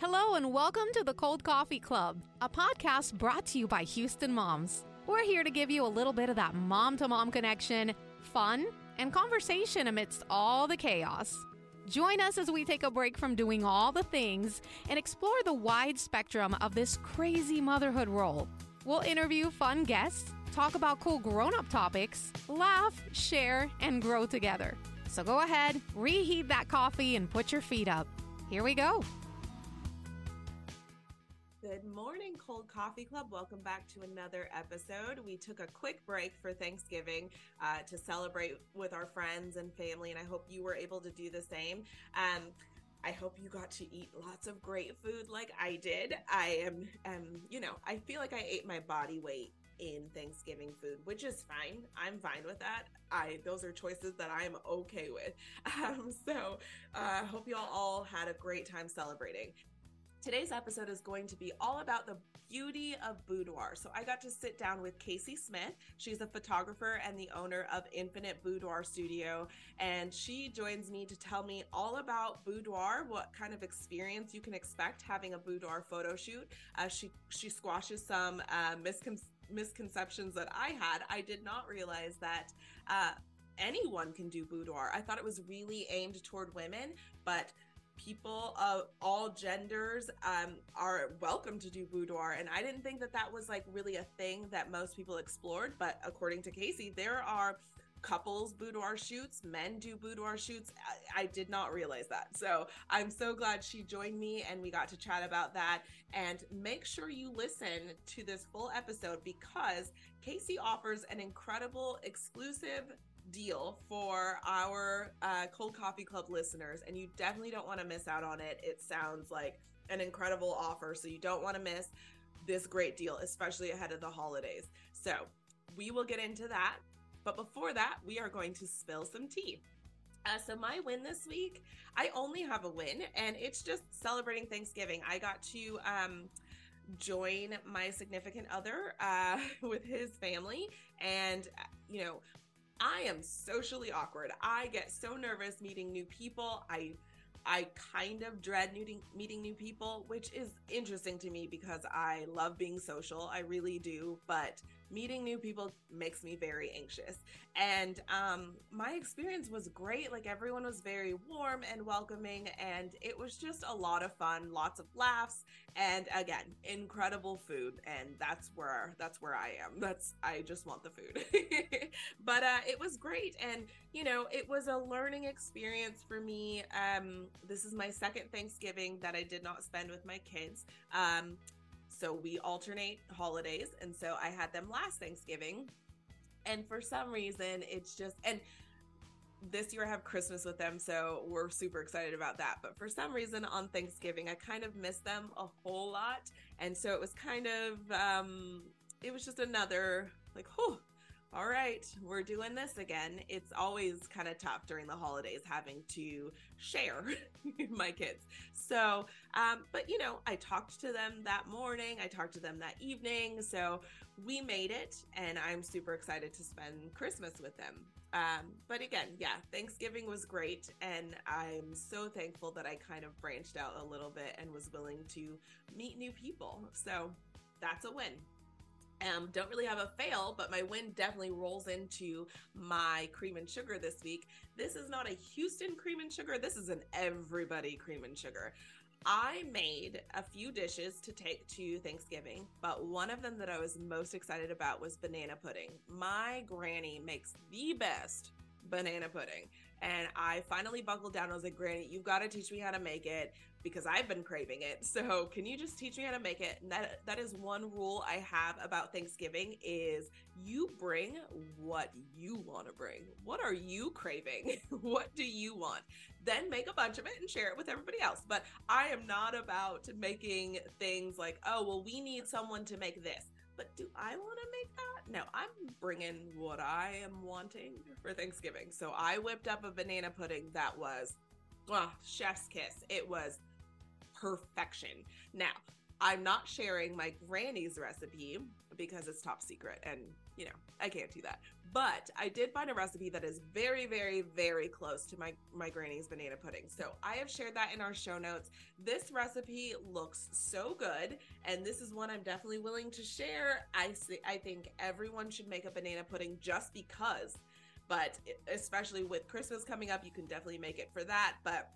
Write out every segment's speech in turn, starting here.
Hello, and welcome to the Cold Coffee Club, a podcast brought to you by Houston Moms. We're here to give you a little bit of that mom to mom connection, fun, and conversation amidst all the chaos. Join us as we take a break from doing all the things and explore the wide spectrum of this crazy motherhood role. We'll interview fun guests, talk about cool grown up topics, laugh, share, and grow together. So go ahead, reheat that coffee, and put your feet up. Here we go. Good morning, Cold Coffee Club. Welcome back to another episode. We took a quick break for Thanksgiving uh, to celebrate with our friends and family, and I hope you were able to do the same. Um, I hope you got to eat lots of great food like I did. I am, um, you know, I feel like I ate my body weight in Thanksgiving food, which is fine. I'm fine with that. I those are choices that I'm okay with. Um, so I uh, hope you all, all had a great time celebrating. Today's episode is going to be all about the beauty of boudoir. So I got to sit down with Kasey Smith. She's a photographer and the owner of Infinite Boudoir Studio. And she joins me to tell me all about boudoir, what kind of experience you can expect having a boudoir photo shoot. Uh, she, she squashes some uh, miscon- misconceptions that I had. I did not realize that. Uh, anyone can do boudoir. I thought it was really aimed toward women, but people of all genders um, are welcome to do boudoir. And I didn't think that that was like really a thing that most people explored. But according to Kasey, there are couples boudoir shoots, men do boudoir shoots. I, I, did not realize that. So I'm so glad she joined me and we got to chat about that. And make sure you listen to this full episode because Kasey offers an incredible exclusive deal for our uh, Cold Coffee Club listeners, and you definitely don't want to miss out on it. It sounds like an incredible offer, so you don't want to miss this great deal, especially ahead of the holidays. So, we will get into that. But before that, we are going to spill some tea. Uh, so my win this week, I only have a win, and it's just celebrating Thanksgiving. I got to um, join my significant other uh, with his family, and you know, I am socially awkward. I get so nervous meeting new people. I I kind of dread meeting meeting new people, which is interesting to me because I love being social. I really do, but meeting new people makes me very anxious. And um, my experience was great. Like everyone was very warm and welcoming, and it was just a lot of fun, lots of laughs, and again, incredible food. And that's where that's where I am. That's I just want the food. but uh, it was great, and you know, it was a learning experience for me. Um, this is my second Thanksgiving that I did not spend with my kids. Um, so we alternate holidays. And so I had them last Thanksgiving. And for some reason, it's just, and this year I have Christmas with them, so we're super excited about that. But for some reason on Thanksgiving, I kind of missed them a whole lot. And so it was kind of, um, it was just another, like, oh, all right, we're doing this again. It's always kind of tough during the holidays having to share my kids. So, um, but you know, I talked to them that morning, I talked to them that evening. So we made it, and I'm super excited to spend Christmas with them. Um, but again, yeah, Thanksgiving was great, and I'm so thankful that I kind of branched out a little bit and was willing to meet new people. So that's a win. Um, don't really have a fail, but my win definitely rolls into my cream and sugar this week. This is not a Houston cream and sugar, this is an everybody cream and sugar. I made a few dishes to take to Thanksgiving, but one of them that I was most excited about was banana pudding. My granny makes the best banana pudding. And I finally buckled down. I was like, Granny, you've got to teach me how to make it because I've been craving it. So can you just teach me how to make it? And that that is one rule I have about Thanksgiving is you bring what you want to bring. What are you craving? what do you want? Then make a bunch of it and share it with everybody else. But I am not about making things like, oh, well, we need someone to make this but do I want to make that? No, I'm bringing what I am wanting for Thanksgiving. So I whipped up a banana pudding that was, well, chef's kiss. It was perfection. Now, I'm not sharing my granny's recipe because it's top secret and you know, I can't do that. But I did find a recipe that is very, very, very close to my my granny's banana pudding. So I have shared that in our show notes. This recipe looks so good, and this is one I'm definitely willing to share. I see, I think everyone should make a banana pudding just because. But especially with Christmas coming up, you can definitely make it for that. But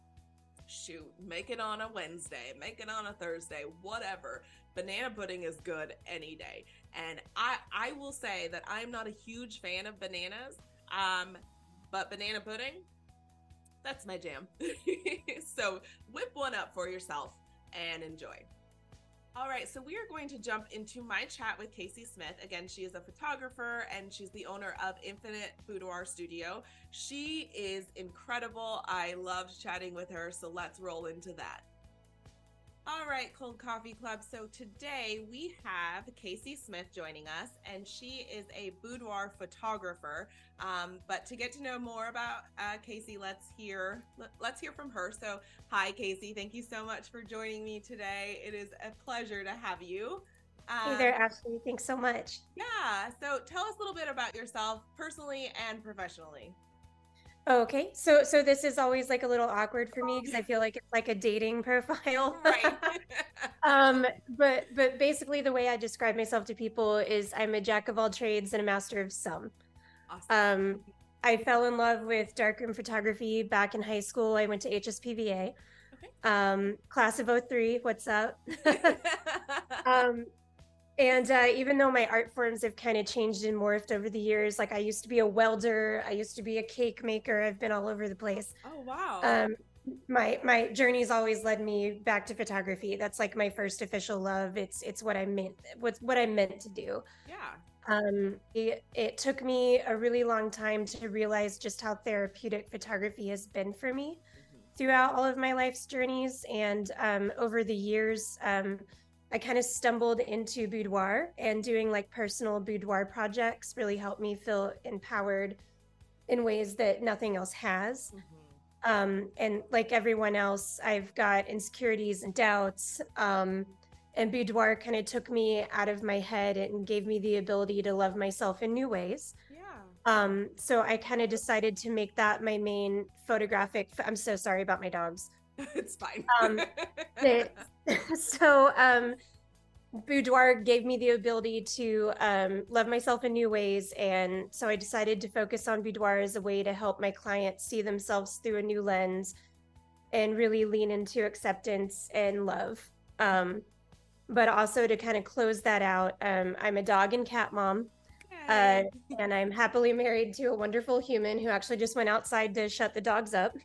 shoot, make it on a Wednesday, make it on a Thursday, whatever. Banana pudding is good any day. And I I will say that I'm not a huge fan of bananas. Um, but banana pudding, that's my jam. so whip one up for yourself and enjoy. All right, so we are going to jump into my chat with Kasey Smith. Again, she is a photographer and she's the owner of Infinite Boudoir Studio. She is incredible. I loved chatting with her, so let's roll into that. All right, Cold Coffee Club. So today we have Kasey Smith joining us, and she is a boudoir photographer. Um, but to get to know more about uh, Kasey, let's hear let, us hear from her. So, hi, Kasey. Thank you so much for joining me today. It is a pleasure to have you. Um, hey there, Ashley. Thanks so much. Yeah. So, tell us a little bit about yourself, personally and professionally. Okay, so so this is always like a little awkward for me because I feel like it's like a dating profile. Right. um, but but basically the way I describe myself to people is I'm a jack of all trades and a master of some. Awesome. Um, I fell in love with darkroom photography back in high school. I went to HSPVA. Okay. Um, class of 03, what's up? um, and uh, even though my art forms have kind of changed and morphed over the years, like I used to be a welder, I used to be a cake maker. I've been all over the place. Oh wow! Um, my my journey's always led me back to photography. That's like my first official love. It's it's what I meant. What's what I meant to do. Yeah. Um, it, it took me a really long time to realize just how therapeutic photography has been for me mm-hmm. throughout all of my life's journeys, and um, over the years. Um, I kind of stumbled into boudoir and doing like personal boudoir projects really helped me feel empowered in ways that nothing else has. Mm-hmm. Um, and like everyone else, I've got insecurities and doubts. Um, and boudoir kind of took me out of my head and gave me the ability to love myself in new ways. Yeah. Um, so I kind of decided to make that my main photographic. I'm so sorry about my dogs. it's fine. um, so um, boudoir gave me the ability to um, love myself in new ways and so i decided to focus on boudoir as a way to help my clients see themselves through a new lens and really lean into acceptance and love um, but also to kind of close that out um, i'm a dog and cat mom uh, and I'm happily married to a wonderful human who actually just went outside to shut the dogs up.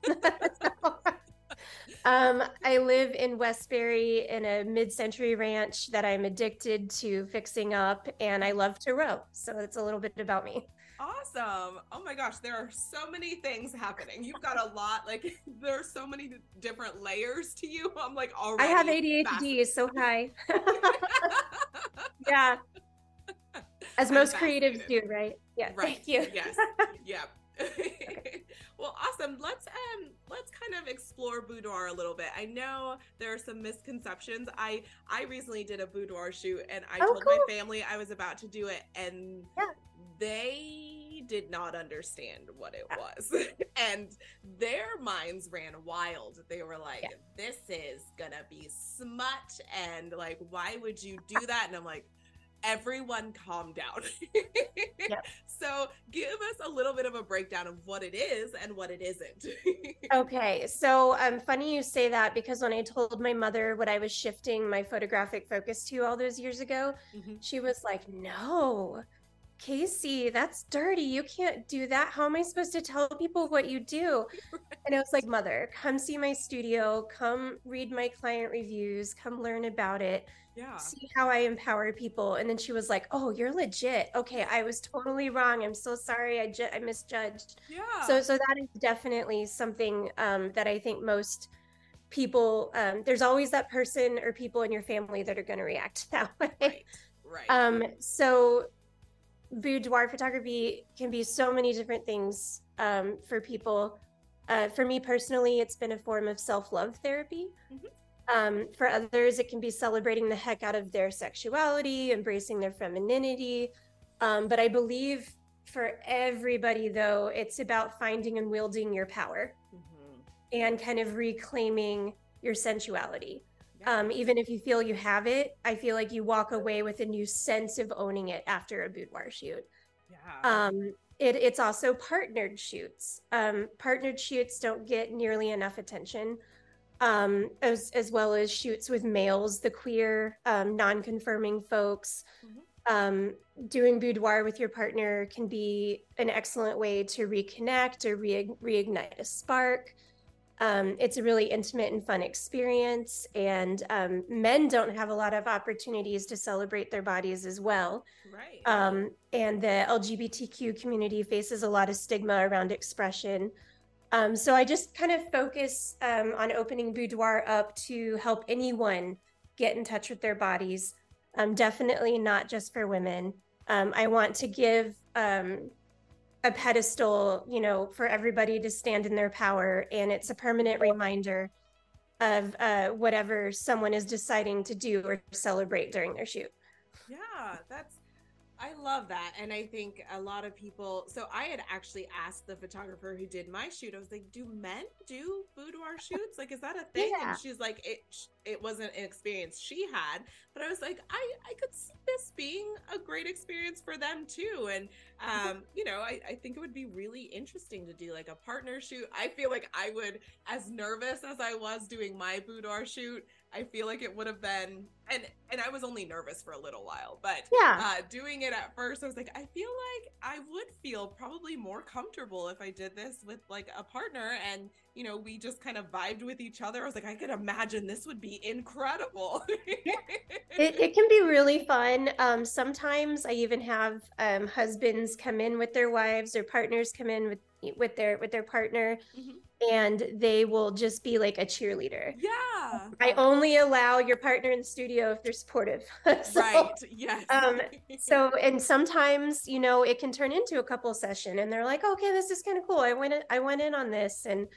Um, I live in Westbury in a mid-century ranch that I'm addicted to fixing up, and I love to row. So it's a little bit about me. Awesome! Oh my gosh, there are so many things happening. You've got a lot. Like there are so many different layers to you. I'm like already. I have ADHD, so hi. yeah. As most creatives do, right? Yeah. Right. Thank you. Yes. Yep. well, awesome. Let's um let's kind of explore boudoir a little bit. I know there are some misconceptions. I I recently did a boudoir shoot and I oh, told cool. my family I was about to do it and yeah. they did not understand what it yeah. was. and their minds ran wild. They were like, yeah. this is gonna be smut and like why would you do that? And I'm like, everyone calm down. yep. So, give us a little bit of a breakdown of what it is and what it isn't. okay. So, um, funny you say that because when I told my mother what I was shifting my photographic focus to all those years ago, mm-hmm. she was like, no. Kasey, that's dirty. You can't do that. How am I supposed to tell people what you do? Right. And I was like, Mother, come see my studio, come read my client reviews, come learn about it yeah. see how I empower people. And then she was like, "Oh, you're legit. Okay, I was totally wrong. I'm so sorry. I ju- I misjudged." Yeah. So so that is definitely something um, that I think most people. Um, there's always that person or people in your family that are going to react that way. Right. Right. Um. So boudoir photography can be so many different things um, for people. Uh, for me personally, it's been a form of self love therapy. Mm-hmm. Um, for others, it can be celebrating the heck out of their sexuality, embracing their femininity. Um, but I believe for everybody, though, it's about finding and wielding your power mm-hmm. and kind of reclaiming your sensuality. Yeah. Um, even if you feel you have it, I feel like you walk away with a new sense of owning it after a boudoir shoot. Yeah. Um, it, it's also partnered shoots. Um, partnered shoots don't get nearly enough attention, um, as as well as shoots with males, the queer, um, non-confirming folks. Mm-hmm. Um, doing boudoir with your partner can be an excellent way to reconnect or re- reignite a spark. Um, it's a really intimate and fun experience, and um, men don't have a lot of opportunities to celebrate their bodies as well. Right. Um, and the LGBTQ community faces a lot of stigma around expression. Um, so I just kind of focus um, on opening boudoir up to help anyone get in touch with their bodies. Um, definitely not just for women. I want to give a pedestal, you know, for everybody to stand in their power. And it's a permanent reminder of uh, whatever someone is deciding to do or celebrate during their shoot. Yeah, that's I love that. And I think a lot of people. So I had actually asked the photographer who did my shoot, I was like, do men do boudoir shoots? Like, is that a thing? Yeah. And she's like, it, it wasn't an experience she had. But I was like, I, I could see this being a great experience for them too. And, um, you know, I, I think it would be really interesting to do like a partner shoot. I feel like I would, as nervous as I was doing my boudoir shoot, I feel like it would have been and and I was only nervous for a little while, but yeah, uh, doing it at first, I was like, I feel like I would feel probably more comfortable if I did this with like a partner, and you know, we just kind of vibed with each other. I was like, I could imagine this would be incredible. it, it can be really fun. Um, sometimes I even have um, husbands come in with their wives or partners come in with with their with their partner. Mm-hmm and they will just be like a cheerleader. Yeah. I only allow your partner in the studio if they're supportive. so, right. Yes. um, so, and sometimes, you know, it can turn into a couple session and they're like, okay, this is kind of cool. I went, in, I went in on this. And,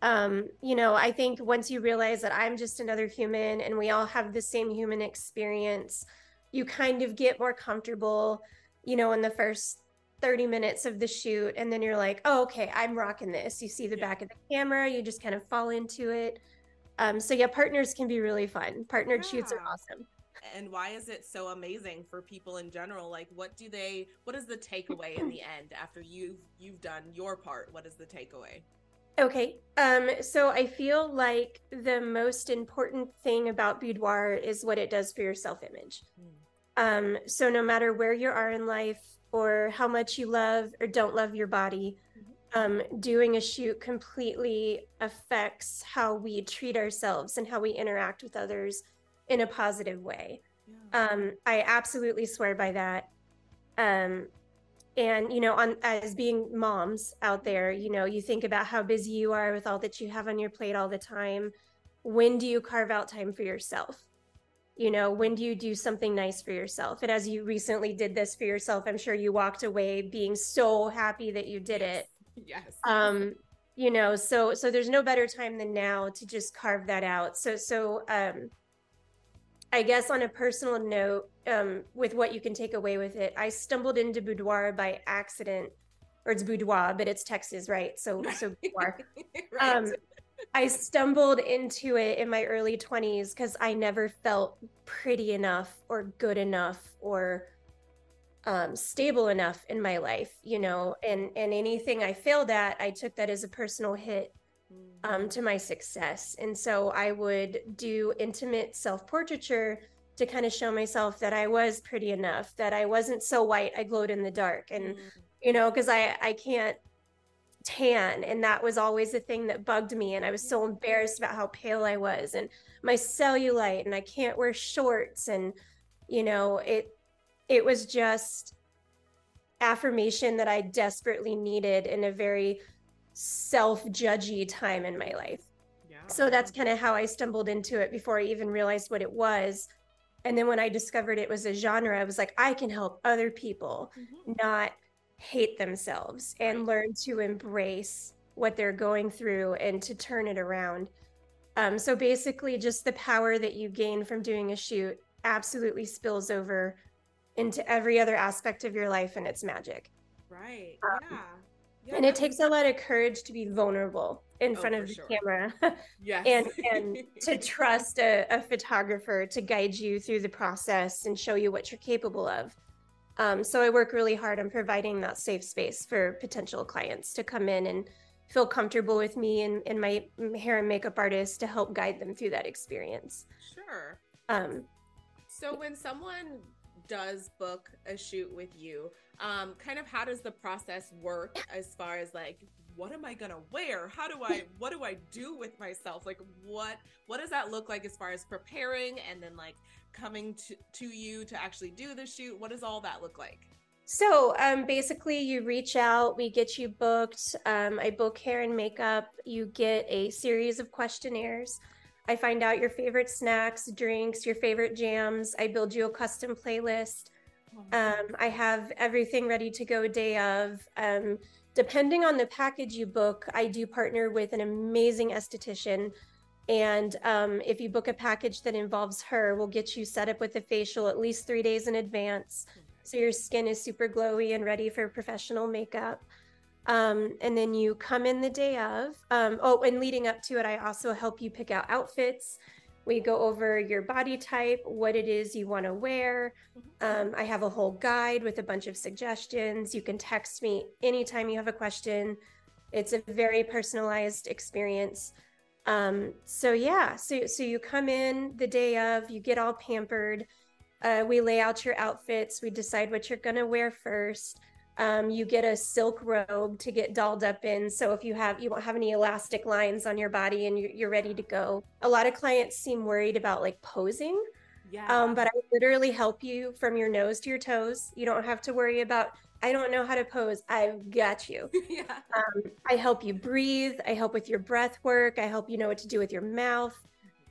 um, you know, I think once you realize that I'm just another human and we all have the same human experience, you kind of get more comfortable, you know, in the first 30 minutes of the shoot and then you're like oh okay i'm rocking this. You see the yeah. back of the camera you just kind of fall into it. Um, so yeah partners can be really fun. Partnered yeah. shoots are awesome. And why is it so amazing for people in general? Like what do they what is the takeaway in the end after you've you've done your part? What is the takeaway? Okay um so i feel like the most important thing about boudoir is what it does for your self-image. Mm. um so no matter where you are in life or how much you love or don't love your body. Mm-hmm. Um, doing a shoot completely affects how we treat ourselves and how we interact with others in a positive way. Yeah. Um, I absolutely swear by that. Um, and you know, on as being moms out there, you know, you think about how busy you are with all that you have on your plate all the time. When do you carve out time for yourself? You know when do you do something nice for yourself? And as you recently did this for yourself i'm sure you walked away being so happy that you did yes. it yes. Um you know so so there's no better time than now to just carve that out. So so um i guess on a personal note um with what you can take away with it i stumbled into boudoir by accident or it's boudoir but it's texas right? So so boudoir. Right. um I stumbled into it in my early 20s because I never felt pretty enough or good enough or um, stable enough in my life, you know, and, and anything I failed at, I took that as a personal hit um, to my success. And so I would do intimate self portraiture to kind of show myself that I was pretty enough, that I wasn't so white, I glowed in the dark. And, mm. you know, because I, I can't tan and that was always the thing that bugged me and i was so embarrassed about how pale i was and my cellulite and i can't wear shorts and you know it it was just affirmation that i desperately needed in a very self-judgy time in my life yeah. so that's kind of how i stumbled into it before i even realized what it was and then when i discovered it was a genre i was like i can help other people mm-hmm. not hate themselves and learn to embrace what they're going through and to turn it around. Um, so basically, just the power that you gain from doing a shoot absolutely spills over into every other aspect of your life and it's magic. Right. Um, yeah. yeah. And it takes a lot of courage to be vulnerable in oh, front of the sure. camera. yes. and and to trust a, a, photographer to guide you through the process and show you what you're capable of. Um, so I work really hard on providing that safe space for potential clients to come in and feel comfortable with me and, and my hair and makeup artist to help guide them through that experience. Sure. Um, so when someone does book a shoot with you, um, kind of how does the process work as far as like what am I gonna wear? How do I what do I do with myself? Like what what does that look like as far as preparing and then like coming to, to you to actually do the shoot? What does all that look like? So um, basically, you reach out, we get you booked. Um, I book hair and makeup. You get a series of questionnaires. I find out your favorite snacks, drinks, your favorite jams. I build you a custom playlist. Um, I have everything ready to go day of. Um, depending on the package you book, I do partner with an amazing esthetician. And um, if you book a package that involves her, we'll get you set up with a facial at least three days in advance so your skin is super glowy and ready for professional makeup. Um, and then you come in the day of. Um, oh, and leading up to it, I also help you pick out outfits. We go over your body type, what it is you want to wear. Um, I have a whole guide with a bunch of suggestions. You can text me anytime you have a question. It's a very personalized experience. Um, so yeah, so so you come in the day of, you get all pampered. Uh, we lay out your outfits. We decide what you're going to wear first. Um, you get a silk robe to get dolled up in. So if you have, you won't have any elastic lines on your body and you're, you're ready to go. A lot of clients seem worried about like posing. Yeah. Um, but I literally help you from your nose to your toes. You don't have to worry about, I don't know how to pose. I've got you. yeah. Um, I help you breathe. I help with your breath work. I help you know what to do with your mouth.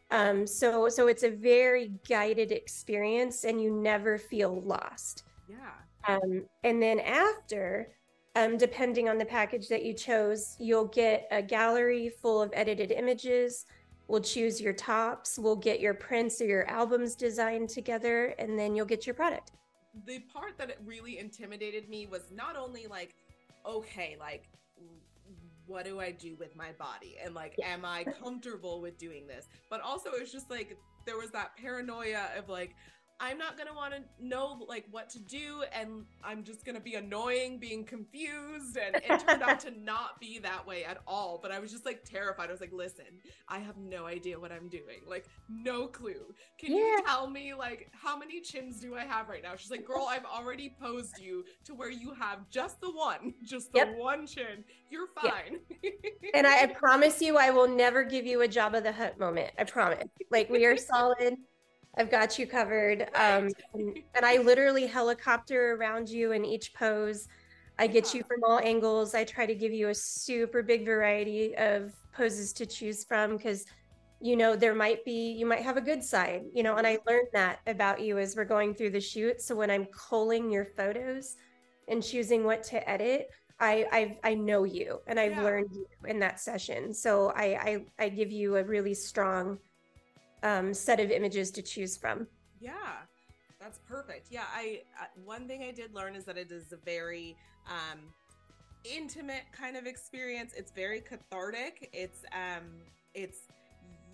Um, so so it's a very guided experience, and you never feel lost. Yeah. Um, and then after, um, depending on the package that you chose, you'll get a gallery full of edited images. We'll choose your tops. We'll get your prints or your albums designed together, and then you'll get your product. The part that really intimidated me was not only like, okay, like what do I do with my body? And like, yeah. am I comfortable with doing this? But also, it was just like, there was that paranoia of like, I'm not gonna want to know like what to do, and I'm just gonna be annoying, being confused, and it turned out to not be that way at all. But I was just like terrified. I was like, "Listen, I have no idea what I'm doing. Like, no clue. Can yeah. you tell me like how many chins do I have right now?" She's like, "Girl, I've already posed you to where you have just the one, just the yep. one chin. You're fine." Yep. and I, I promise you, I will never give you a Jabba the Hutt moment. I promise. Like we are solid. I've got you covered. Um, and, and, I literally helicopter around you in each pose. I get you from all angles. I try to give you a super big variety of poses to choose from because, you know, there might be, you might have a good side, you know, and I learned that about you as we're going through the shoot. So when I'm culling your photos and choosing what to edit, I I've, i know you and I've yeah. learned you in that session. So I, I I give you a really strong um, set of images to choose from. Yeah, that's perfect. Yeah, I uh, one thing I did learn is that it is a very um, intimate kind of experience. It's very cathartic. It's um, it's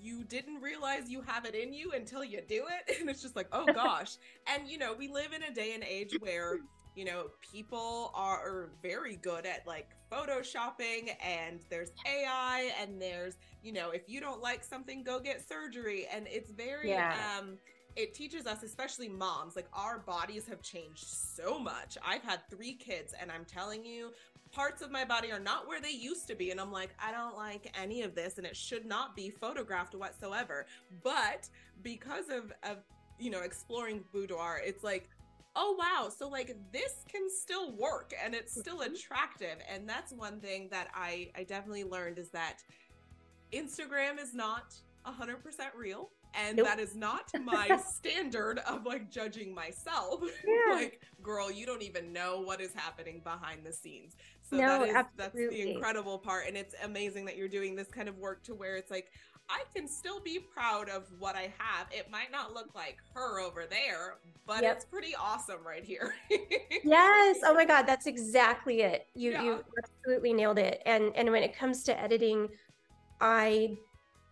you didn't realize you have it in you until you do it, and it's just like, oh gosh. and you know, we live in a day and age where you know people are very good at like photoshopping and there's ai and there's you know if you don't like something go get surgery. And it's very yeah. um it teaches us especially moms like our bodies have changed so much. I've had three kids and i'm telling you parts of my body are not where they used to be. And i'm like i don't like any of this and it should not be photographed whatsoever. But because of of you know exploring boudoir it's like oh wow so like this can still work and it's still mm-hmm. attractive and that's one thing that i i definitely learned is that instagram is not 100% real and nope. that is not my standard of like judging myself yeah. like girl you don't even know what is happening behind the scenes so no, that is absolutely. that's the incredible part and it's amazing that you're doing this kind of work to where it's like I can still be proud of what I have. It might not look like her over there, but Yep. it's pretty awesome right here. yes oh my god that's exactly it you Yeah. you absolutely nailed it and and when it comes to editing i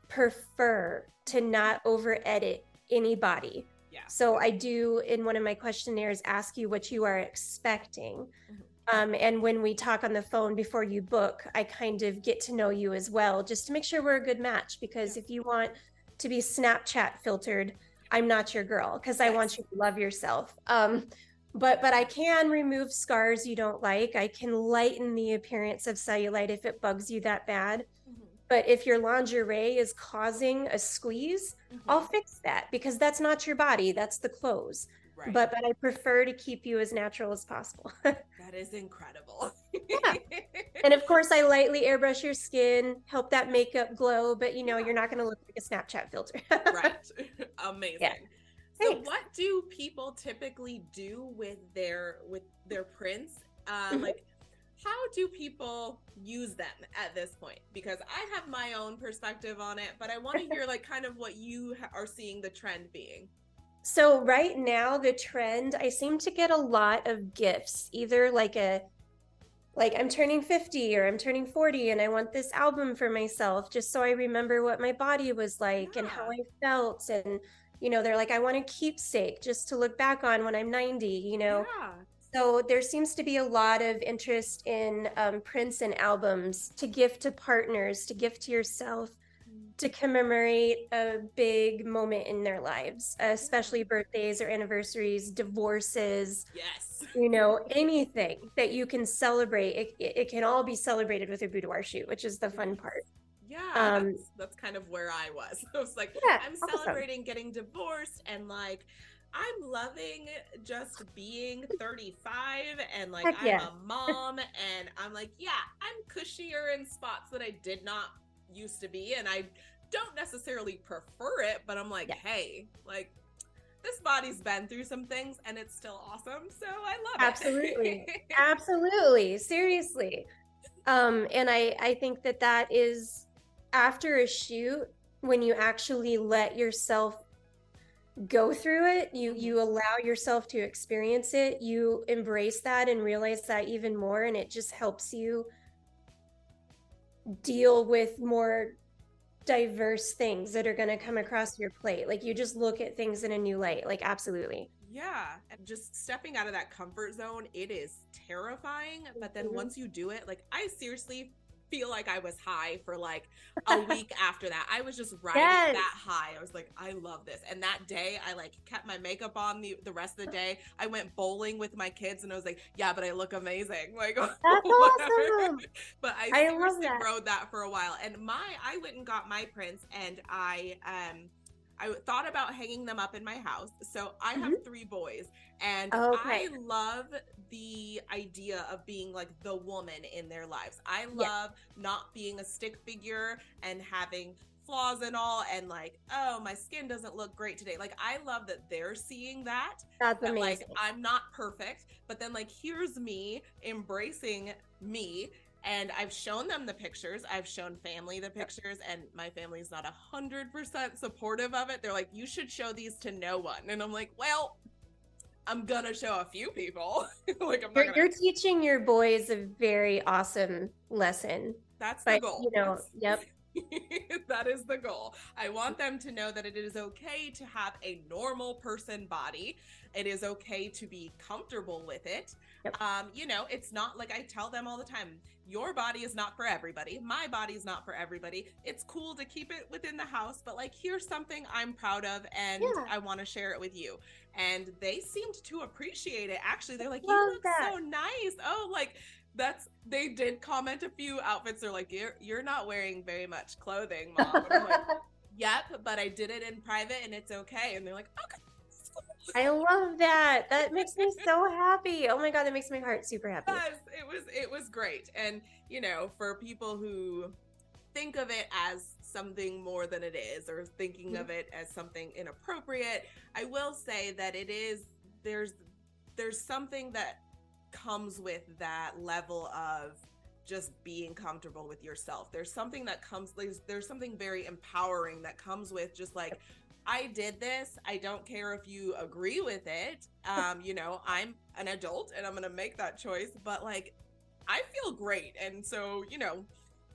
prefer to not over edit anybody Yeah. so i do in one of my questionnaires ask you what you are expecting Mhm. Um, and when we talk on the phone before you book i kind of get to know you as well just to make sure we're a good match because if you want to be snapchat filtered i'm not your girl because i want you to love yourself um, but but I can remove scars you don't like. I can lighten the appearance of cellulite if it bugs you that bad. Mhm. But if your lingerie is causing a squeeze, Mhm. I'll fix that because that's not your body, that's the clothes. Right. But but I prefer to keep you as natural as possible. that is incredible. Yeah. and of course I lightly airbrush your skin, help that makeup glow, but you know, Yeah. you're not going to look like a Snapchat filter. right. Amazing. So Thanks. what do people typically do with their with their prints? Uh, Mhm. like how do people use them at this point? Because I have my own perspective on it, but I want to hear like kind of what you are seeing the trend being. So right now the trend, I seem to get a lot of gifts, either like a like I'm turning 50 or I'm turning 40 and I want this album for myself just so I remember what my body was like and how I felt and you know they're like I want a keepsake just to look back on when I'm 90, you know. Yeah. So there seems to be a lot of interest in um, prints and albums to gift to partners, to gift to yourself, to commemorate a big moment in their lives, especially birthdays or anniversaries, divorces, Yes. you know, anything that you can celebrate. It, it it can all be celebrated with a boudoir shoot, which is the fun part. Yeah, Um, that's, that's kind of where I was. I was like, Yeah, I'm awesome. celebrating getting divorced and like I'm loving just being 35 and like Heck I'm yeah. a mom and I'm like, yeah, I'm cushier in spots that I did not used to be and I don't necessarily prefer it, but I'm like, Yeah. hey, like this body's been through some things and it's still awesome, so I love Absolutely. it. Absolutely, Absolutely. seriously. Um, and I I think that that is after a shoot when you actually let yourself go through it, you you allow yourself to experience it, you embrace that and realize that even more, and it just helps you deal with more diverse things that are going to come across your plate. Like you just look at things in a new light. Like absolutely. Yeah, and just stepping out of that comfort zone, it is terrifying. But then Mhm. once you do it, like I seriously feel like I was high for like a week after that. I was just riding Yes. that high. I was like, I love this. And that day, I like kept my makeup on the the rest of the day. I went bowling with my kids, and I was like, yeah, but I look amazing. Like That's awesome. But I, I seriously that. rode that for a while. And my, I went and got my prints, and I um. I thought about hanging them up in my house. So I have three boys, and Mm-hmm. Okay. I love the idea of being like the woman in their lives. I love not being a stick figure and having flaws and all, and like, oh, my skin doesn't look great today. Like, I love that they're seeing that That's that like. I'm not perfect, but then like here's me embracing me. And I've shown them the pictures. I've shown family the pictures, and my family's not a hundred percent supportive of it. They're like, "You should show these to no one," and I'm like, "Well, I'm gonna show a few people. like, I'm not You're, gonna." you're teaching your boys a very awesome lesson. That's the goal. you know, yep. that is the goal. I want them to know that it is okay to have a normal person body. It is okay to be comfortable with it. Yep. Um, you know, it's not like I tell them all the time, your body is not for everybody. My body is not for everybody. It's cool to keep it within the house, but like here's something I'm proud of and Yeah. I want to share it with you. And they seemed to appreciate it. Actually, they're like, you look that. so nice. Oh, like that's they did comment a few outfits. They're like, you're you're not wearing very much clothing, mom. Like, yep, but I did it in private and it's okay. And they're like, okay. I love that. That makes me so happy. Oh my god, that makes my heart super happy. Yes, it was it was great. And you know, for people who think of it as something more than it is or thinking of mm-hmm. it as something inappropriate, I will say that it is there's there's something that comes with that level of just being comfortable with yourself. There's something that comes there's, there's something very empowering that comes with just like I did this. I don't care if you agree with it. Um, you know, I'm an adult and I'm going to make that choice, but like I feel great. And so, you know,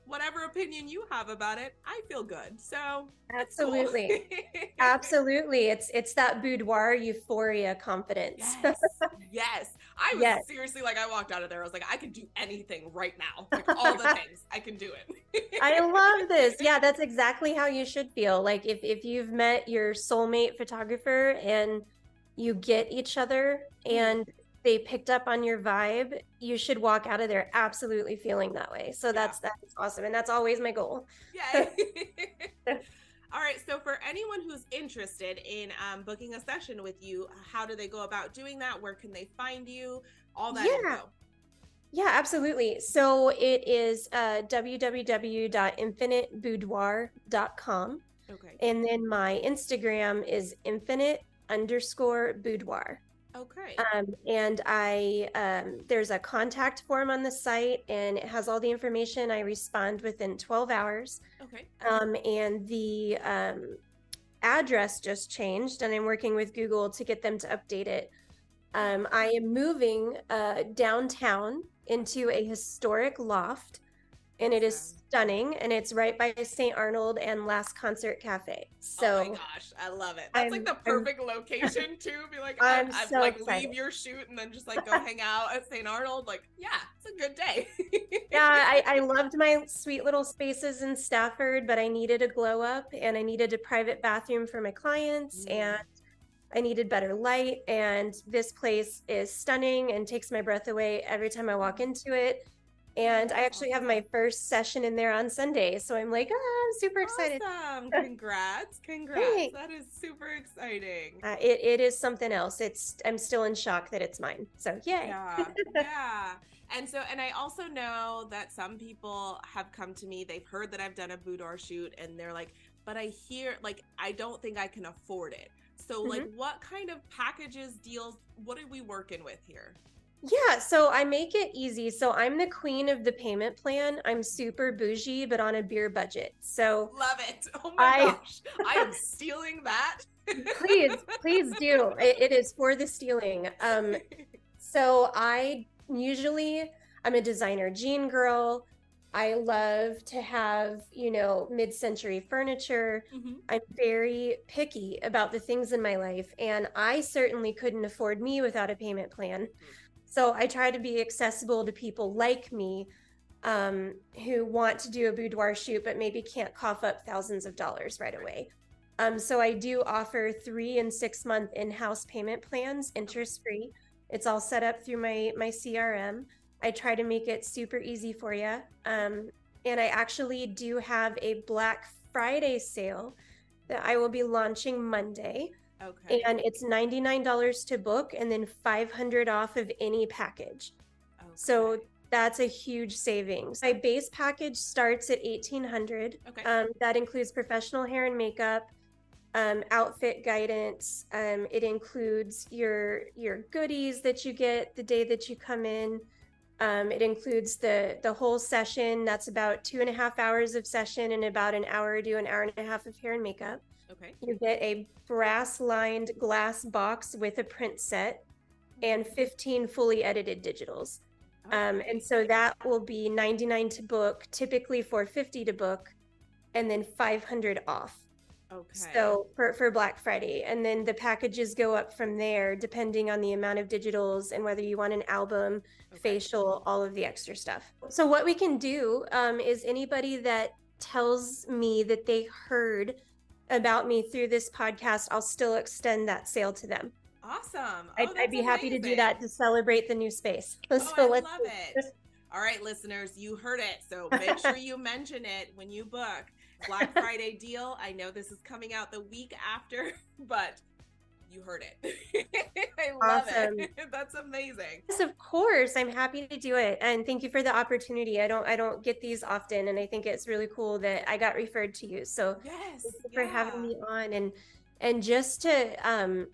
whatever opinion you have about it, I feel good. So absolutely, cool. absolutely, it's it's that boudoir euphoria confidence. Yes, yes. I was yes. seriously like, I walked out of there. I was like, I can do anything right now, like all the things, I can do it. I love this. Yeah, that's exactly how you should feel. Like if if you've met your soulmate photographer and you get each other mm-hmm. and they picked up on your vibe, you should walk out of there absolutely feeling that way. So that's yeah. that's awesome, and that's always my goal. Yeah. All right. So for anyone who's interested in um, booking a session with you, how do they go about doing that? Where can they find you? All that yeah. info. Yeah, absolutely. So it is uh, www.infiniteboudoir.com. Okay. And then my Instagram is infinite underscore boudoir. Okay. Um, and I um, there's a contact form on the site, and it has all the information. I respond within 12 hours. Okay. Um, and the um, address just changed, and I'm working with Google to get them to update it. Um, I am moving uh, downtown into a historic loft, and it is stunning and it's right by St. Arnold and Last Concert Cafe. So Oh my gosh, I love it. That's I'm, like the perfect I'm, location too. Be like I'm, I'm so like excited. leave your shoot and then just like go hang out at St. Arnold. Like, yeah, it's a good day. yeah, I, I loved my sweet little spaces in Stafford, but I needed a glow up and I needed a private bathroom for my clients mm. and I needed better light and this place is stunning and takes my breath away every time I walk into it and I actually have my first session in there on Sunday. So I'm like, oh, I'm super excited. Awesome. Congrats. Congrats. That is super exciting. Uh, it, it is something else. It's I'm still in shock that it's mine. So yay. Yeah. yeah. And so, and I also know that some people have come to me, they've heard that I've done a boudoir shoot and they're like, but I hear, like, I don't think I can afford it. So, mm-hmm. like, what kind of packages, deals, what are we working with here? Yeah, so I make it easy. So I'm the queen of the payment plan. I'm super bougie, but on a beer budget. So love it. Oh my I, gosh, I am stealing that. please, please do. It, it is for the stealing. Um, so I usually I'm a designer jean girl. I love to have, you know, mid century furniture. Mm-hmm. I'm very picky about the things in my life, and I certainly couldn't afford me without a payment plan. Mm-hmm. So I try to be accessible to people like me um, who want to do a boudoir shoot, but maybe can't cough up thousands of dollars right away. Um, so I do offer three and six month in house payment plans, interest free. It's all set up through my my CRM. I try to make it super easy for you. Um, and I actually do have a Black Friday sale that I will be launching Monday. Okay. And it's $99 to book and then 500 off of any package. Okay. So that's a huge savings. My base package starts at 1800. Okay. Um, that includes professional hair and makeup, um, outfit guidance. Um, it includes your your goodies that you get the day that you come in. Um, it includes the the whole session. That's about two and a half hours of session and about an hour to an hour and a half of hair and makeup. Okay. You get a brass lined glass box with a print set and 15 fully edited digitals. Um, and so that will be 99 to book, typically 450 to book, and then 500 off. Okay. So for, for Black Friday. And then the packages go up from there depending on the amount of digitals and whether you want an album, okay. facial, all of the extra stuff. So what we can do um, is anybody that tells me that they heard about me through this podcast, I'll still extend that sale to them. Awesome. Oh, I'd, I'd, be amazing. happy to do that to celebrate the new space. Oh, so I love it. All right, listeners, you heard it. So make sure you mention it when you book. Black Friday deal. I know this is coming out the week after, but you heard it. I love awesome. it. That's amazing. Yes, of course. I'm happy to do it. And thank you for the opportunity. I don't I don't get these often and I think it's really cool that I got referred to you. So yes, for having me on and and just to um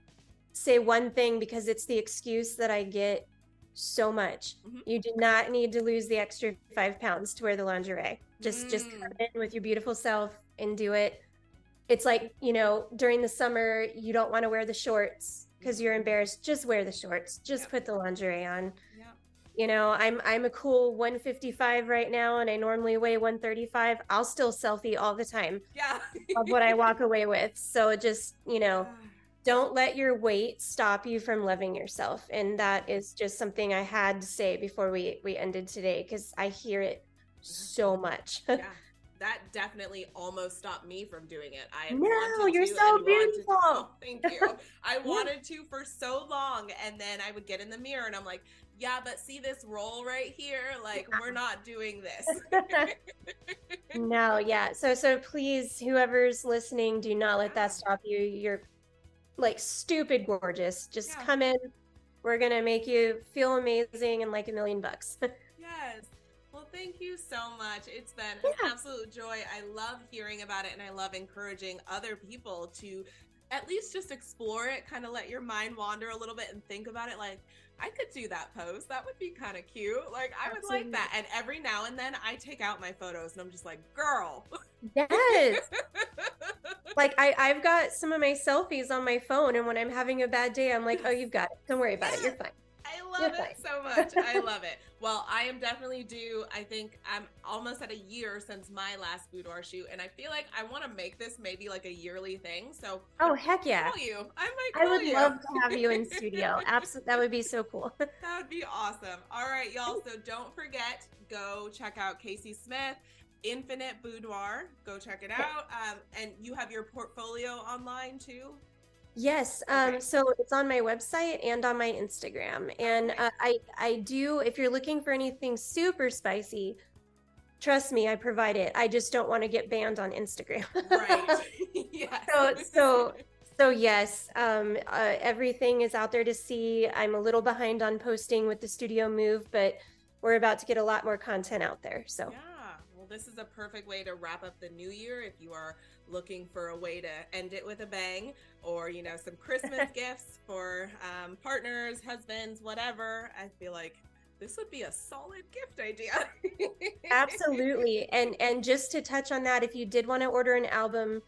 say one thing because it's the excuse that I get so much. Mm-hmm. You do not need to lose the extra five pounds to wear the lingerie. Just mm. just come in with your beautiful self and do it. It's like, you know, during the summer, you don't want to wear the shorts because you're mm-hmm. embarrassed. Just wear the shorts. Just yep. put the lingerie on. Yep. You know, I'm I'm a cool 155 right now and I normally weigh 135. I'll still selfie all the time. Yeah. of what I walk away with. So just, you know, don't let your weight stop you from loving yourself and that is just something i had to say before we we ended today because i hear it so much yeah that definitely almost stopped me from doing it. I no you're so beautiful to, oh, thank you. I wanted to for so long and then i would get in the mirror and i'm like yeah but see this roll right here? Like we're not doing this. No yeah. So so please whoever's listening do not let that stop you. You're like stupid gorgeous. Just yeah. come in. We're gonna make you feel amazing and like a million bucks. thank you so much. It's been yeah. an absolute joy. I love hearing about it and I love encouraging other people to at least just explore it, kind of let your mind wander a little bit and think about it like, I could do that pose. That would be kind of cute. Like, I Absolutely. would like that. And every now and then I take out my photos and I'm just like, girl. Yes. like, I, I've got some of my selfies on my phone. And when I'm having a bad day, I'm like, oh, you've got it. Don't worry about it. You're fine. I love it so much. I love it. Well, I am definitely due. I think I'm almost at a year since my last boudoir shoot, and I feel like I want to make this maybe like a yearly thing. So, oh heck yeah, call you. I might. I would you. love to have you in studio. Absolutely, that would be so cool. that would be awesome. All right, y'all. So don't forget, go check out Kasey Smith. Infinite Boudoir. Go check it out. Um, and you have your portfolio online too. Yes. Um, okay. So it's on my website and on my Instagram. And uh, I, I do, if you're looking for anything super spicy, trust me, I provide it. I just don't want to get banned on Instagram. right. yes. So, so, so yes, um, uh, everything is out there to see. I'm a little behind on posting with the studio move, but we're about to get a lot more content out there. So, yeah. This is a perfect way to wrap up the new year if you are looking for a way to end it with a bang or you know some christmas gifts for um, partners husbands whatever. I feel like this would be a solid gift idea. Absolutely. And and just to touch on that if you did want to order an album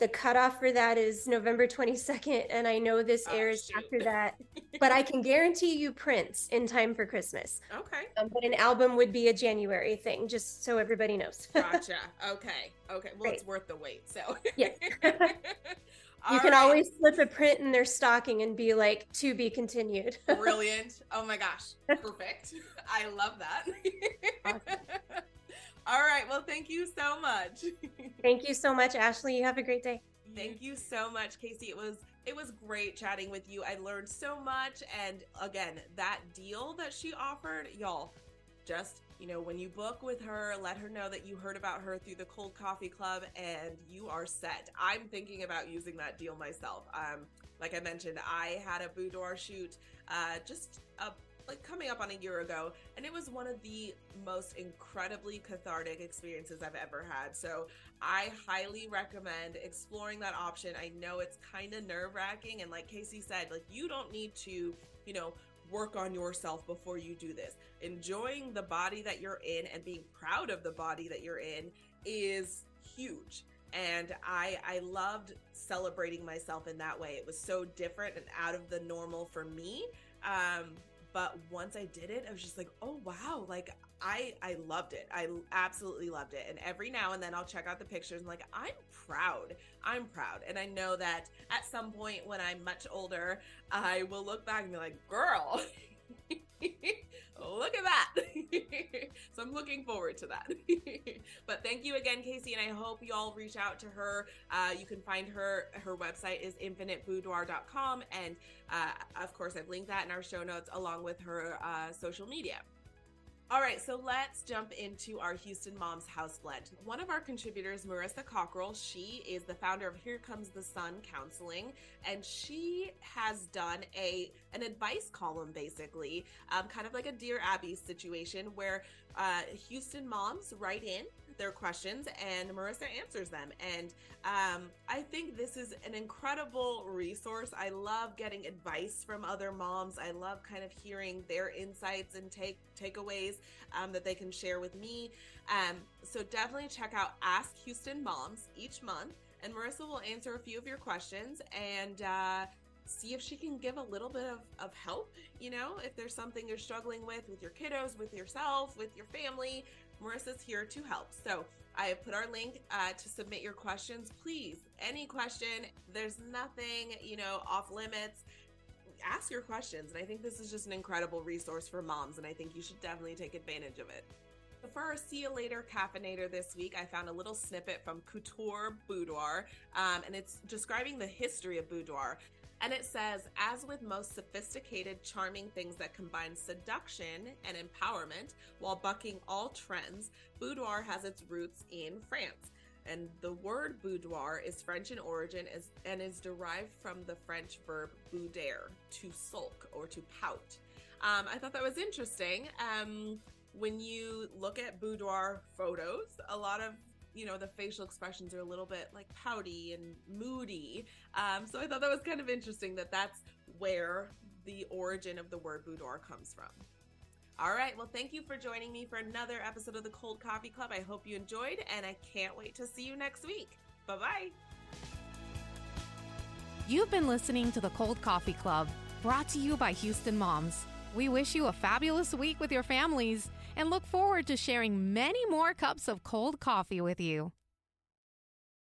the cutoff for that is November 22nd, and I know this oh, airs shoot. after that. but I can guarantee you prints in time for Christmas. Okay. Um, but an album would be a January thing, just so everybody knows. gotcha. Okay. Okay. Well, it's worth the wait. So. Yeah. you can right. always slip a print in their stocking and be like, "To be continued." Brilliant. Oh my gosh. Perfect. I love that. Awesome. All right. Well, thank you so much. thank you so much, Ashley. You have a great day. Thank you so much, Kasey. It was it was great chatting with you. I learned so much and again, that deal that she offered, y'all, just, you know, when you book with her, let her know that you heard about her through the Cold Coffee Club and you are set. I'm thinking about using that deal myself. Um like I mentioned, I had a boudoir shoot uh just a like coming up on a year ago, and it was one of the most incredibly cathartic experiences I've ever had. So I highly recommend exploring that option. I know it's kind of nerve wracking, and like Kasey said, like you don't need to, you know, work on yourself before you do this. Enjoying the body that you're in and being proud of the body that you're in is huge and I I loved celebrating myself in that way. It was so different and out of the normal for me. Um, but once I did it, I was just like, oh wow, like I I loved it. I absolutely loved it. And every now and then I'll check out the pictures and like I'm proud. I'm proud. And I know that at some point when I'm much older, I will look back and be like, girl, Look at that. so I'm looking forward to that. but thank you again, Kasey, and I hope you all reach out to her. Uh, you can find her. Her website is infiniteboudoir.com, and uh, of course, I've linked that in our show notes along with her uh, social media. All right, so let's jump into our Houston Moms House Blend. One of our contributors, Marisa Cockrell, she is the founder of Here Comes the Sun Counseling, and she has done a an advice column, basically, um, kind of like a Dear Abby situation, where uh, Houston moms write in their questions and Marisa answers them. And um, I think this is an incredible resource. I love getting advice from other moms. I love kind of hearing their insights and take takeaways um, that they can share with me. Um, so definitely check out Ask Houston Moms each month, and Marisa will answer a few of your questions and. Uh, see if she can give a little bit of, of help you know if there's something you're struggling with with your kiddos with yourself with your family Marisa's here to help. So I have put our link uh, to submit your questions. Please, any question, there's nothing, you know, off limits. Ask your questions. And I think this is just an incredible resource for moms. And I think you should definitely take advantage of it. For our See You Later Caffeinator this week, I found a little snippet from Couture Boudoir, um, and it's describing the history of boudoir. And it says, as with most sophisticated, charming things that combine seduction and empowerment while bucking all trends, boudoir has its roots in France. And the word boudoir is French in origin and is derived from the French verb bouder, to sulk or to pout. Um, I thought that was interesting. Um, when you look at boudoir photos, a lot of you know the facial expressions are a little bit like pouty and moody. Um, so i thought that was kind of interesting that that's where the origin of the word boudoir comes from. All right. Well thank you for joining me for another episode of the cold coffee club. I hope you enjoyed and i can't wait to see you next week. Bye bye you've been listening to the cold coffee club brought to you by houston moms. We wish you a fabulous week with your families and look forward to sharing many more cups of cold coffee with you.